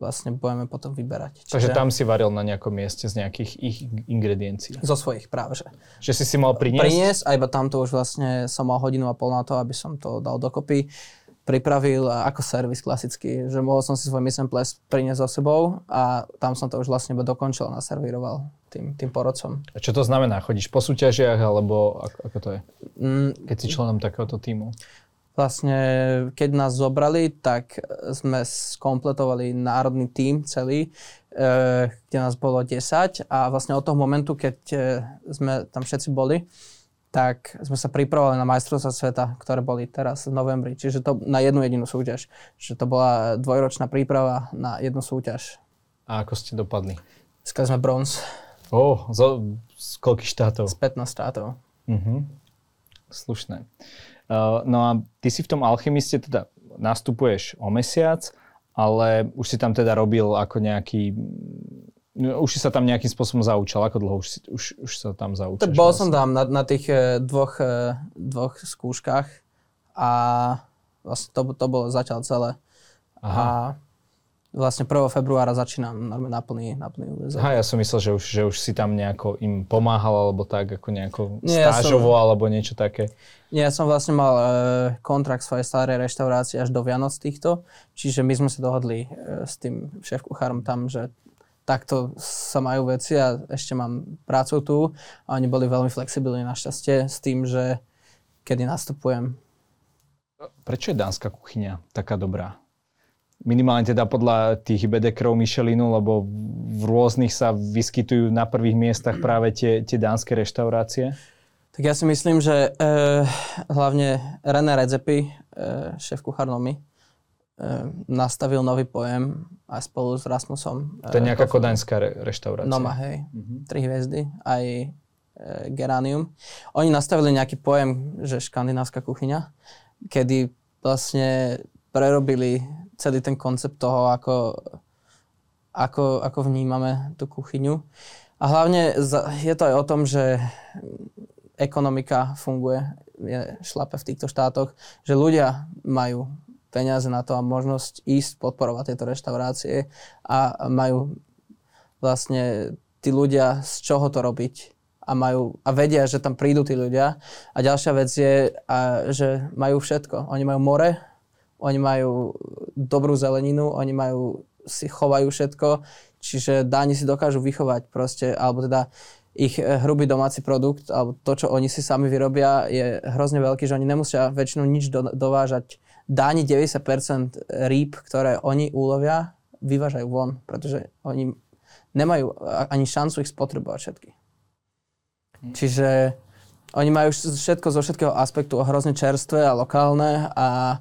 vlastne budeme potom vyberať. Čiže... Takže tam si varil na nejakom mieste z nejakých ich ingrediencií. Zo svojich práve, že. Že si si mal priniesť? Priniesť a iba tamto už vlastne som mal hodinu a pol na to, aby som to dal dokopy. Pripravil ako servis klasický, že mohol som si svoj mission ples priniesť so sebou a tam som to už vlastne dokončil a naservíroval tým, tým porodcom. A čo to znamená? Chodíš po súťažiach alebo ako, ako to je? Mm, Keď si členom takéhoto týmu? Vlastne, keď nás zobrali, tak sme skompletovali národný tím celý, e, kde nás bolo 10 a vlastne od toho momentu, keď e, sme tam všetci boli, tak sme sa pripravovali na majstrovstvá sveta, ktoré boli teraz v novembri. Čiže to na jednu jedinú súťaž. Čiže to bola dvojročná príprava na jednu súťaž. A ako ste dopadli? Skali sme bronz. Oh, zo, z koľkých štátov? Z 15 štátov. Uh-huh. Slušné. Uh, no a ty si v tom alchymiste teda nastupuješ o mesiac, ale už si tam teda robil ako nejaký no, už si sa tam nejakým spôsobom zaučal. Ako dlho už, si, už, už sa tam zaučal? Tak bol vlastne? som tam na, na tých e, dvoch, e, dvoch skúškach a vlastne to, to bolo zatiaľ celé. Aha. A vlastne 1. februára začínam normálne na plný, na plný úvezok. Aha, ja som myslel, že už, že už si tam nejako im pomáhal, alebo tak, ako nejako Nie, stážovo, ja som, alebo niečo také. Nie, ja som vlastne mal e, kontrakt svojej starej reštaurácie až do Vianoc týchto, čiže my sme sa dohodli e, s tým šéf-kuchárom tam, že takto sa majú veci a ešte mám prácu tu a oni boli veľmi flexibilní našťastie s tým, že kedy nastupujem. Prečo je dánska kuchyňa taká dobrá? Minimálne teda podľa tých bedekrov Michelinu, lebo v rôznych sa vyskytujú na prvých miestach práve tie, tie dánske reštaurácie? Tak ja si myslím, že e, hlavne René Redzepi, e, šéf kuchár e, nastavil nový pojem aj spolu s Rasmusom. To je nejaká e, kodaňská re, reštaurácia. Noma, hej. Mm-hmm. Tri hviezdy, aj e, Geranium. Oni nastavili nejaký pojem, že škandinávska kuchyňa, kedy vlastne prerobili celý ten koncept toho, ako, ako, ako vnímame tú kuchyňu. A hlavne je to aj o tom, že ekonomika funguje, je šlape v týchto štátoch, že ľudia majú peniaze na to a možnosť ísť podporovať tieto reštaurácie a majú vlastne tí ľudia z čoho to robiť a, majú, a vedia, že tam prídu tí ľudia. A ďalšia vec je, a, že majú všetko. Oni majú more, oni majú dobrú zeleninu, oni majú, si chovajú všetko, čiže dáni si dokážu vychovať proste, alebo teda ich eh, hrubý domáci produkt, alebo to, čo oni si sami vyrobia, je hrozne veľký, že oni nemusia väčšinu nič do, dovážať. Dáni 90% rýb, ktoré oni úlovia, vyvážajú von, pretože oni nemajú ani šancu ich spotrebovať všetky. Hm. Čiže oni majú všetko zo všetkého aspektu hrozne čerstvé a lokálne a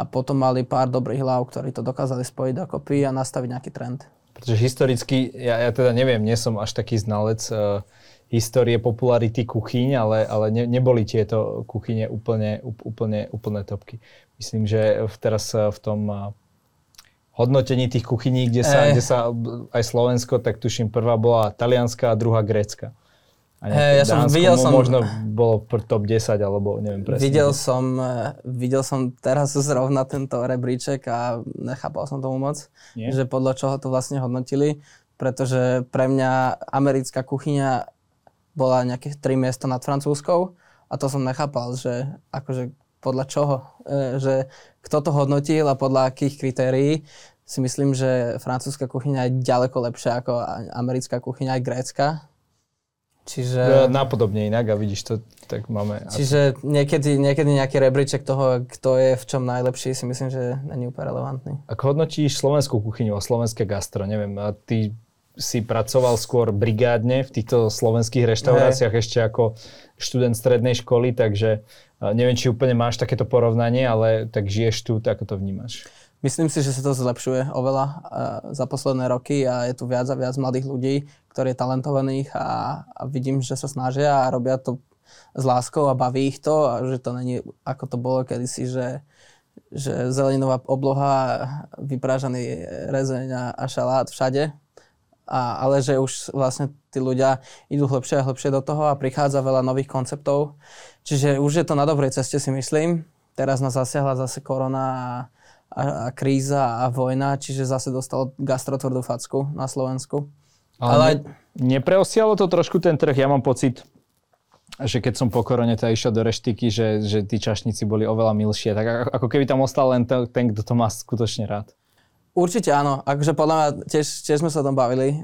a potom mali pár dobrých hlav, ktorí to dokázali spojiť dokopy a nastaviť nejaký trend. Pretože historicky, ja, ja teda neviem, nie som až taký znalec uh, histórie popularity kuchyň, ale, ale ne, neboli tieto kuchyne úplne, úplne, úplne topky. Myslím, že teraz v tom uh, hodnotení tých kuchyní, kde sa, e. kde sa aj Slovensko, tak tuším, prvá bola talianská a druhá grécka. A hey, ja som videl som... možno bolo top 10, alebo neviem presne. Videl som, eh, videl som teraz zrovna tento rebríček a nechápal som tomu moc, Nie? že podľa čoho to vlastne hodnotili, pretože pre mňa americká kuchyňa bola nejaké 3 miesta nad francúzskou a to som nechápal, že akože podľa čoho, eh, že kto to hodnotil a podľa akých kritérií si myslím, že francúzska kuchyňa je ďaleko lepšia ako americká kuchyňa aj grécka Čiže... Napodobne inak a vidíš to, tak máme... Čiže niekedy, niekedy nejaký rebríček toho, kto je v čom najlepší, si myslím, že není úplne relevantný. Ako hodnotíš slovenskú kuchyňu a slovenské gastro, neviem, a ty si pracoval skôr brigádne v týchto slovenských reštauráciách hey. ešte ako študent strednej školy, takže neviem, či úplne máš takéto porovnanie, ale tak žiješ tu, tak to vnímaš? Myslím si, že sa to zlepšuje oveľa uh, za posledné roky a je tu viac a viac mladých ľudí, ktorí je talentovaných a, a vidím, že sa snažia a robia to s láskou a baví ich to a že to není ako to bolo kedysi, že, že zeleninová obloha, vyprážaný rezeň a, a šalát všade. A, ale že už vlastne tí ľudia idú hlbšie a hlbšie do toho a prichádza veľa nových konceptov. Čiže už je to na dobrej ceste si myslím. Teraz nás zasiahla zase korona a a, a kríza a vojna, čiže zase dostal gastrotvrdú facku na Slovensku. Ale, Ale ne, nepreosialo to trošku ten trh? Ja mám pocit, že keď som po korone teda išiel do reštiky, že, že tí čašníci boli oveľa milšie. Tak ako keby tam ostal len ten, ten kto to má skutočne rád. Určite áno. Akože podľa mňa tiež, tiež sme sa o tom bavili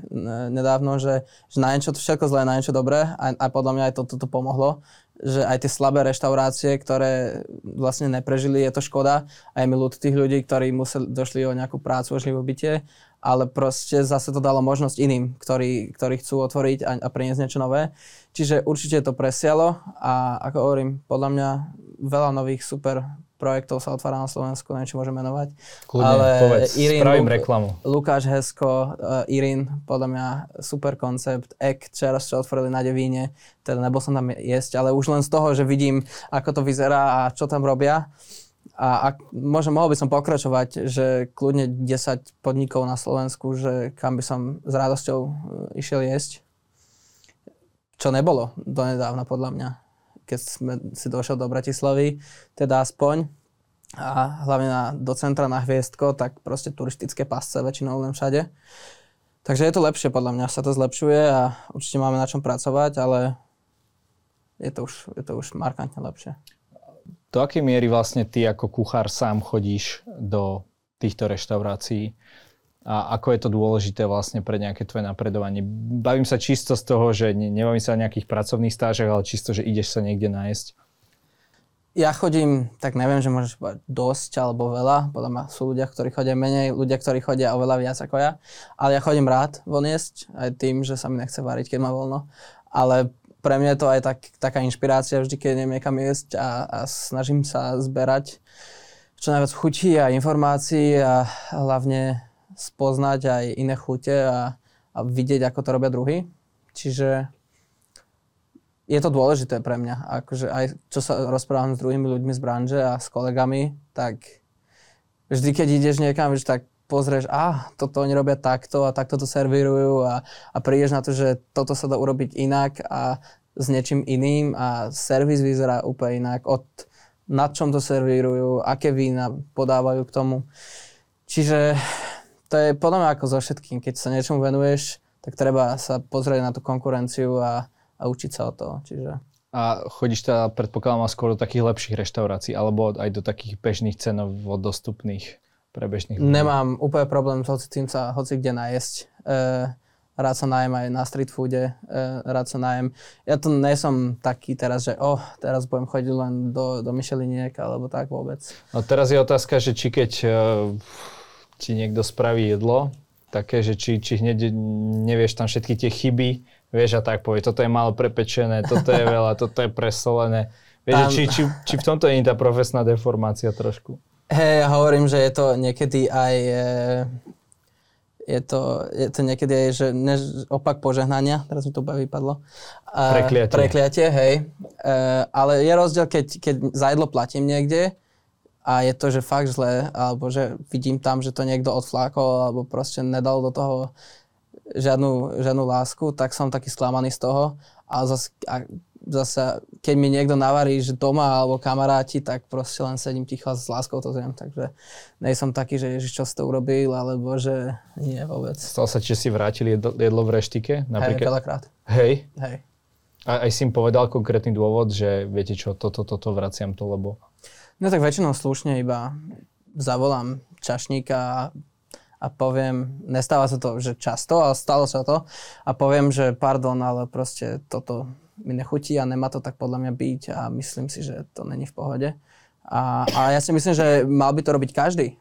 nedávno, že, že na niečo všetko zlé, na niečo dobré a, a podľa mňa aj toto to, to pomohlo že aj tie slabé reštaurácie, ktoré vlastne neprežili, je to škoda. A je mi ľud tých ľudí, ktorí museli, došli o nejakú prácu, o živobytie, ale proste zase to dalo možnosť iným, ktorí, ktorí chcú otvoriť a, a priniesť niečo nové. Čiže určite to presialo a ako hovorím, podľa mňa veľa nových super projektov sa otvára na Slovensku, neviem, či môžem menovať. Kľudne, Ale povedz, Irin, spravím reklamu. Lukáš Hesko, uh, Irin, podľa mňa super koncept. Ek, včera čo otvorili na Devíne, teda nebol som tam jesť, ale už len z toho, že vidím, ako to vyzerá a čo tam robia. A ak, môžem, mohol by som pokračovať, že kľudne 10 podnikov na Slovensku, že kam by som s radosťou e, išiel jesť. Čo nebolo donedávna podľa mňa keď sme si došiel do Bratislavy, teda aspoň, a hlavne na, do centra na Hviezdko, tak proste turistické pasce väčšinou len všade. Takže je to lepšie, podľa mňa sa to zlepšuje a určite máme na čom pracovať, ale je to už, je to už markantne lepšie. Do akej miery vlastne ty ako kuchár sám chodíš do týchto reštaurácií? A ako je to dôležité vlastne pre nejaké tvoje napredovanie. Bavím sa čisto z toho, že ne, nebavím sa o nejakých pracovných stážach, ale čisto, že ideš sa niekde nájsť. Ja chodím, tak neviem, že môžeš povedať dosť alebo veľa. Podľa mňa sú ľudia, ktorí chodia menej, ľudia, ktorí chodia oveľa viac ako ja. Ale ja chodím rád von aj tým, že sa mi nechce variť, keď má voľno. Ale pre mňa je to aj tak, taká inšpirácia vždy, keď idem niekam jesť a, a snažím sa zberať čo najviac chutí a informácií a hlavne spoznať aj iné chute a, a vidieť, ako to robia druhý. Čiže je to dôležité pre mňa. Akože aj čo sa rozprávam s druhými ľuďmi z branže a s kolegami, tak vždy, keď ideš niekam, vieš, tak pozrieš, a ah, toto oni robia takto a takto to servírujú a, a prídeš na to, že toto sa dá urobiť inak a s niečím iným a servis vyzerá úplne inak od nad čom to servírujú, aké vína podávajú k tomu. Čiže to je podľa mňa ako so všetkým. Keď sa niečomu venuješ, tak treba sa pozrieť na tú konkurenciu a, a učiť sa o to. Čiže... A chodíš teda, predpokladám, skôr do takých lepších reštaurácií, alebo aj do takých bežných cenovo dostupných pre bežných ľudí? Nemám úplne problém s hoci tým sa hoci kde najesť. E, rád sa najem aj na street foode, e, rád sa najem. Ja to nie som taký teraz, že oh, teraz budem chodiť len do, do Micheliniek, alebo tak vôbec. No teraz je otázka, že či keď e, ti niekto spraví jedlo, také, že či, či hneď nevieš tam všetky tie chyby, vieš a tak povie, toto je málo prepečené, toto je veľa, toto je presolené. Vieš, tam... či, či, či v tomto je tá profesná deformácia trošku? Hej, ja hovorím, že je to niekedy aj e, je to, je to niekedy aj, že než opak požehnania, teraz mi to vypadlo. Prekliatie. Prekliatie, hej. E, ale je rozdiel, keď, keď za jedlo platím niekde, a je to, že fakt zle, alebo že vidím tam, že to niekto odflákol, alebo proste nedal do toho žiadnu, žiadnu lásku, tak som taký sklamaný z toho. A zase, a zase, keď mi niekto navarí, že doma alebo kamaráti, tak proste len sedím ticho a s láskou to zjem. Takže nejsom taký, že Ježiš, čo si to urobil, alebo že nie vôbec. Stal sa, či si vrátili jedlo, jedlo v reštike? Napríklad? Hej, veľakrát. Hej? Hej. A aj si im povedal konkrétny dôvod, že viete čo, toto, toto, to, vraciam to, lebo... No tak väčšinou slušne iba zavolám čašníka a poviem, nestáva sa to, že často, ale stalo sa to a poviem, že pardon, ale proste toto mi nechutí a nemá to tak podľa mňa byť a myslím si, že to není v pohode. A, a ja si myslím, že mal by to robiť každý.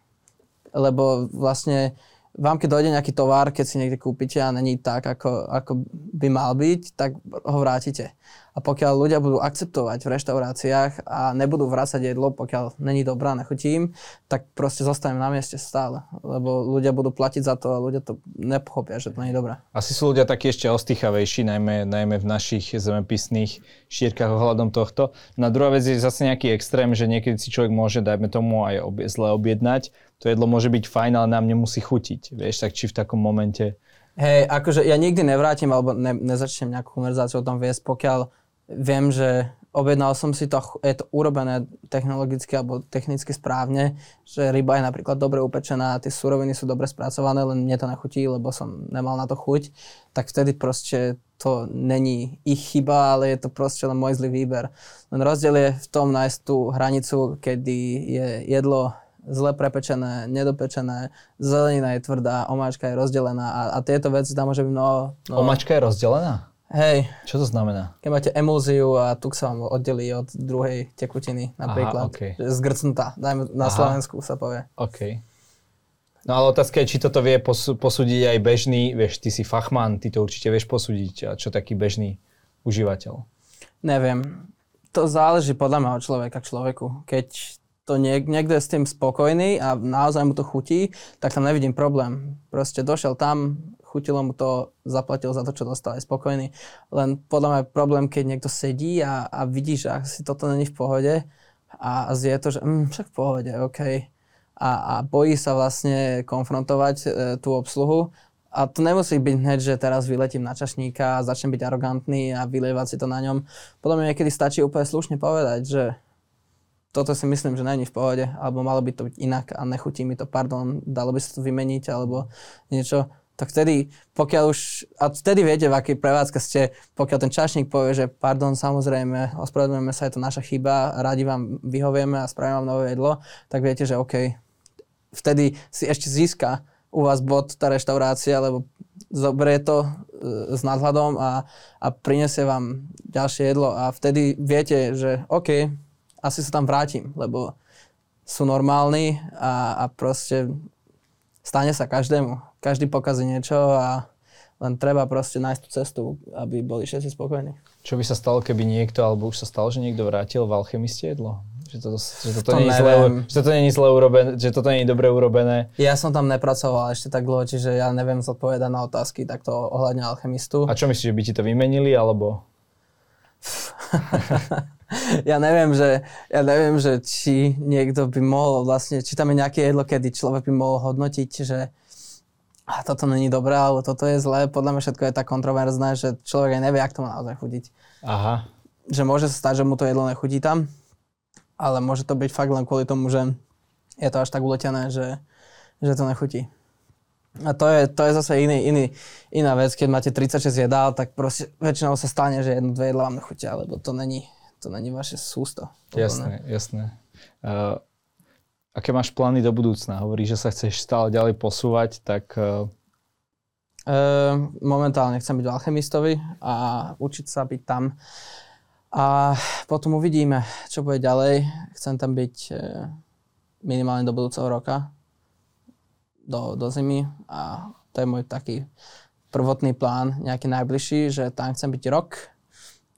Lebo vlastne vám, keď dojde nejaký tovar, keď si niekde kúpite a není tak, ako, ako by mal byť, tak ho vrátite. A pokiaľ ľudia budú akceptovať v reštauráciách a nebudú vrácať jedlo, pokiaľ není dobrá, nechutím, tak proste zostaneme na mieste stále. Lebo ľudia budú platiť za to a ľudia to nepochopia, že to je dobré. Asi sú ľudia takí ešte ostýchavejší, najmä, najmä v našich zemepisných šírkach ohľadom tohto. Na druhá vec je zase nejaký extrém, že niekedy si človek môže, dajme tomu, aj obie, zle objednať. To jedlo môže byť fajn, ale nám nemusí chutiť. Vieš, tak či v takom momente... Hej, akože ja nikdy nevrátim alebo ne, nezačnem nejakú konverzáciu o tom viesť, pokiaľ viem, že objednal som si to, je to urobené technologicky alebo technicky správne, že ryba je napríklad dobre upečená, tie suroviny sú dobre spracované, len mne to nechutí, lebo som nemal na to chuť, tak vtedy proste to není ich chyba, ale je to proste len môj zlý výber. Len rozdiel je v tom nájsť tú hranicu, kedy je jedlo zle prepečené, nedopečené, zelenina je tvrdá, omáčka je rozdelená a, a tieto veci tam môže byť mnoho, mnoho... Omáčka je rozdelená? Hej. Čo to znamená? Keď máte emulziu a tuk sa vám oddelí od druhej tekutiny napríklad. Aha, okay. Zgrcnutá, dajme na Aha. Slovensku sa povie. OK. No ale otázka je, či toto vie posúdiť aj bežný, vieš, ty si fachman, ty to určite vieš posúdiť, a čo taký bežný užívateľ? Neviem. To záleží podľa mňa od človeka k človeku. Keď to niek- niekto je s tým spokojný a naozaj mu to chutí, tak tam nevidím problém. Proste došiel tam, chutilo mu to, zaplatil za to, čo dostal, je spokojný. Len podľa mňa je problém, keď niekto sedí a, a vidí, že asi toto není v pohode a, a zje to, že mm, však v pohode, OK. A, a bojí sa vlastne konfrontovať e, tú obsluhu a to nemusí byť hneď, že teraz vyletím na čašníka a začnem byť arogantný a vylievať si to na ňom. Podľa mňa niekedy stačí úplne slušne povedať, že toto si myslím, že není v pohode, alebo malo by to byť inak a nechutí mi to, pardon, dalo by sa to vymeniť, alebo niečo tak vtedy, pokiaľ už, a vtedy viete, v akej prevádzke ste, pokiaľ ten čašník povie, že pardon, samozrejme, ospravedlňujeme sa, je to naša chyba, radi vám vyhovieme a spravíme vám nové jedlo, tak viete, že OK. Vtedy si ešte získa u vás bod tá reštaurácia, lebo zoberie to e, s nadhľadom a, a prinesie vám ďalšie jedlo a vtedy viete, že OK, asi sa tam vrátim, lebo sú normálni a, a proste stane sa každému každý pokazí niečo a len treba proste nájsť tú cestu, aby boli všetci spokojní. Čo by sa stalo, keby niekto, alebo už sa stalo, že niekto vrátil v alchemiste jedlo? Že, to, že, toto to nie zle, že toto nie je zle urobené, že toto nie je dobre urobené. Ja som tam nepracoval ešte tak dlho, čiže ja neviem zodpovedať na otázky takto ohľadne alchemistu. A čo myslíš, že by ti to vymenili, alebo? ja neviem, že, ja neviem, že či niekto by mohol vlastne, či tam je nejaké jedlo, kedy človek by mohol hodnotiť, že a toto není dobré, alebo toto je zlé. Podľa mňa všetko je tak kontroverzné, že človek aj nevie, ak to má naozaj chutiť. Aha. Že môže sa stať, že mu to jedlo nechutí tam, ale môže to byť fakt len kvôli tomu, že je to až tak uletené, že, že to nechutí. A to je, to je zase iný, iný, iná vec, keď máte 36 jedál, tak proste väčšinou sa stane, že jedno, dve jedlá vám nechutia, lebo to není, to není vaše sústo. Jasné, jasné. Uh, aké máš plány do budúcna? Hovorí, že sa chceš stále ďalej posúvať, tak... Uh... Uh, momentálne chcem byť alchemistovi a učiť sa byť tam. A potom uvidíme, čo bude ďalej. Chcem tam byť uh, minimálne do budúceho roka, do, do zimy a to je môj taký prvotný plán, nejaký najbližší, že tam chcem byť rok.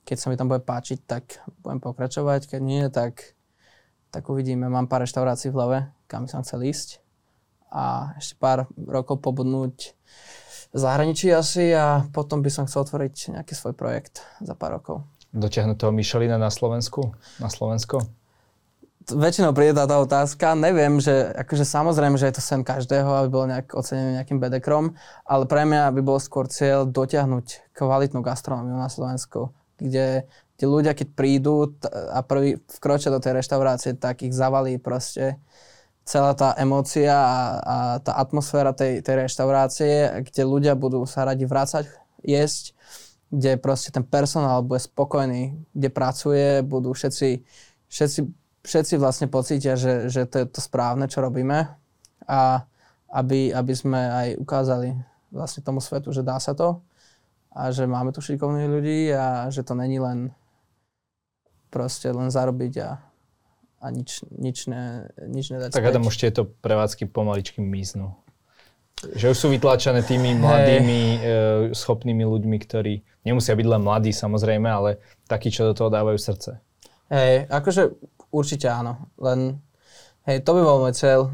Keď sa mi tam bude páčiť, tak budem pokračovať, keď nie, tak tak uvidíme. Mám pár reštaurácií v hlave, kam som chcel ísť. A ešte pár rokov pobudnúť v zahraničí asi a potom by som chcel otvoriť nejaký svoj projekt za pár rokov. Dotiahnuť toho Michelina na Slovensku? Na Slovensko? väčšinou príde táto otázka. Neviem, že akože samozrejme, že je to sen každého, aby bol nejak ocenený nejakým bedekrom, ale pre mňa by bol skôr cieľ dotiahnuť kvalitnú gastronómiu na Slovensku, kde, kde ľudia, keď prídu a prvý vkročia do tej reštaurácie, tak ich zavalí proste celá tá emócia a, a tá atmosféra tej, tej reštaurácie, kde ľudia budú sa radi vrácať, jesť, kde proste ten personál bude spokojný, kde pracuje, budú všetci, všetci všetci vlastne pocítia, že, že to je to správne, čo robíme a aby, aby sme aj ukázali vlastne tomu svetu, že dá sa to a že máme tu šikovných ľudí a že to není len proste len zarobiť a, a nič, nič, ne, nič nedať Tak Adam, už tieto prevádzky pomaličky miznú. Že už sú vytlačené tými mladými, hey. e, schopnými ľuďmi, ktorí nemusia byť len mladí samozrejme, ale takí, čo do toho dávajú srdce. Hej, akože Určite áno, len hej, to by bol môj cieľ,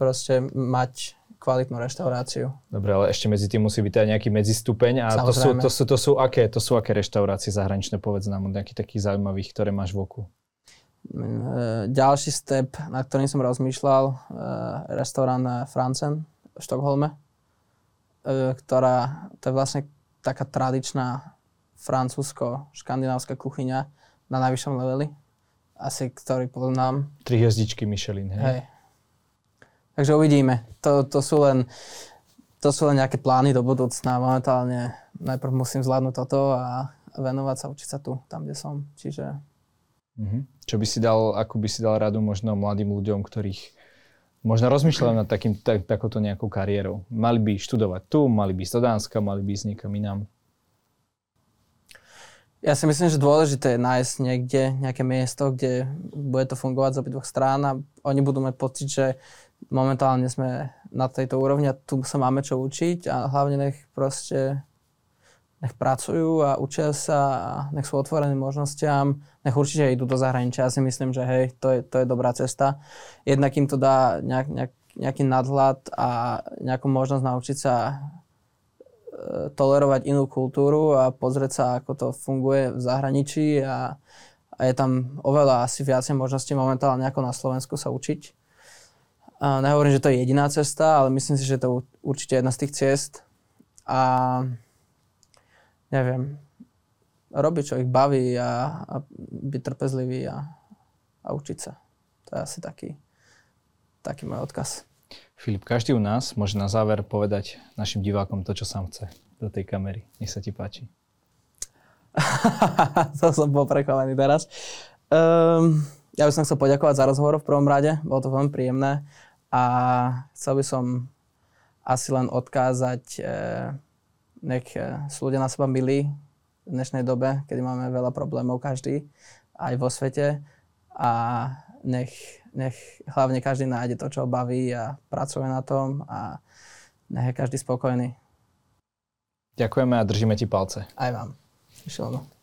proste mať kvalitnú reštauráciu. Dobre, ale ešte medzi tým musí byť aj nejaký medzistupeň a to sú, to, sú, to, sú aké, to sú aké reštaurácie zahraničné, povedz nám, nejaký takých zaujímavých, ktoré máš v oku. Mm, e, ďalší step, na ktorým som rozmýšľal, e, restaurant Francen v Štokholme, e, ktorá, to je vlastne taká tradičná francúzsko-škandinávska kuchyňa na najvyššom leveli asi, ktorý poznám. Tri hviezdičky Michelin, hej? hej. Takže uvidíme. To, to, sú len, to sú len nejaké plány do budúcna. Momentálne najprv musím zvládnuť toto a venovať sa, učiť sa tu, tam, kde som. Čiže... Mm-hmm. Čo by si dal, ako by si dal radu možno mladým ľuďom, ktorých možno rozmýšľajú nad takým, tak, takouto nejakou kariérou. Mali by študovať tu, mali by ísť do Dánska, mali by ísť niekam inám. Ja si myslím, že dôležité je nájsť niekde nejaké miesto, kde bude to fungovať z obidvoch strán a oni budú mať pocit, že momentálne sme na tejto úrovni a tu sa máme čo učiť a hlavne nech proste nech pracujú a učia sa a nech sú otvorení možnostiam, nech určite idú do zahraničia. Ja si myslím, že hej, to je, to je dobrá cesta. Jednak im to dá nejak, nejak, nejaký nadhľad a nejakú možnosť naučiť sa tolerovať inú kultúru a pozrieť sa, ako to funguje v zahraničí a, a je tam oveľa asi viacej možností momentálne ako na Slovensku sa učiť. A nehovorím, že to je jediná cesta, ale myslím si, že to je určite jedna z tých ciest. A neviem, robiť, čo ich baví a, a byť trpezlivý a, a učiť sa. To je asi taký, taký môj odkaz. Filip, každý u nás môže na záver povedať našim divákom to, čo sám chce do tej kamery. Nech sa ti páči. to som bol prekvapený teraz. Um, ja by som chcel poďakovať za rozhovor v prvom rade, bolo to veľmi príjemné a chcel by som asi len odkázať, eh, nech eh, sú ľudia na seba milí v dnešnej dobe, kedy máme veľa problémov každý, aj vo svete a nech, nech hlavne každý nájde to, čo ho baví a pracuje na tom a nech je každý spokojný. Ďakujeme a držíme ti palce. Aj vám. Išlo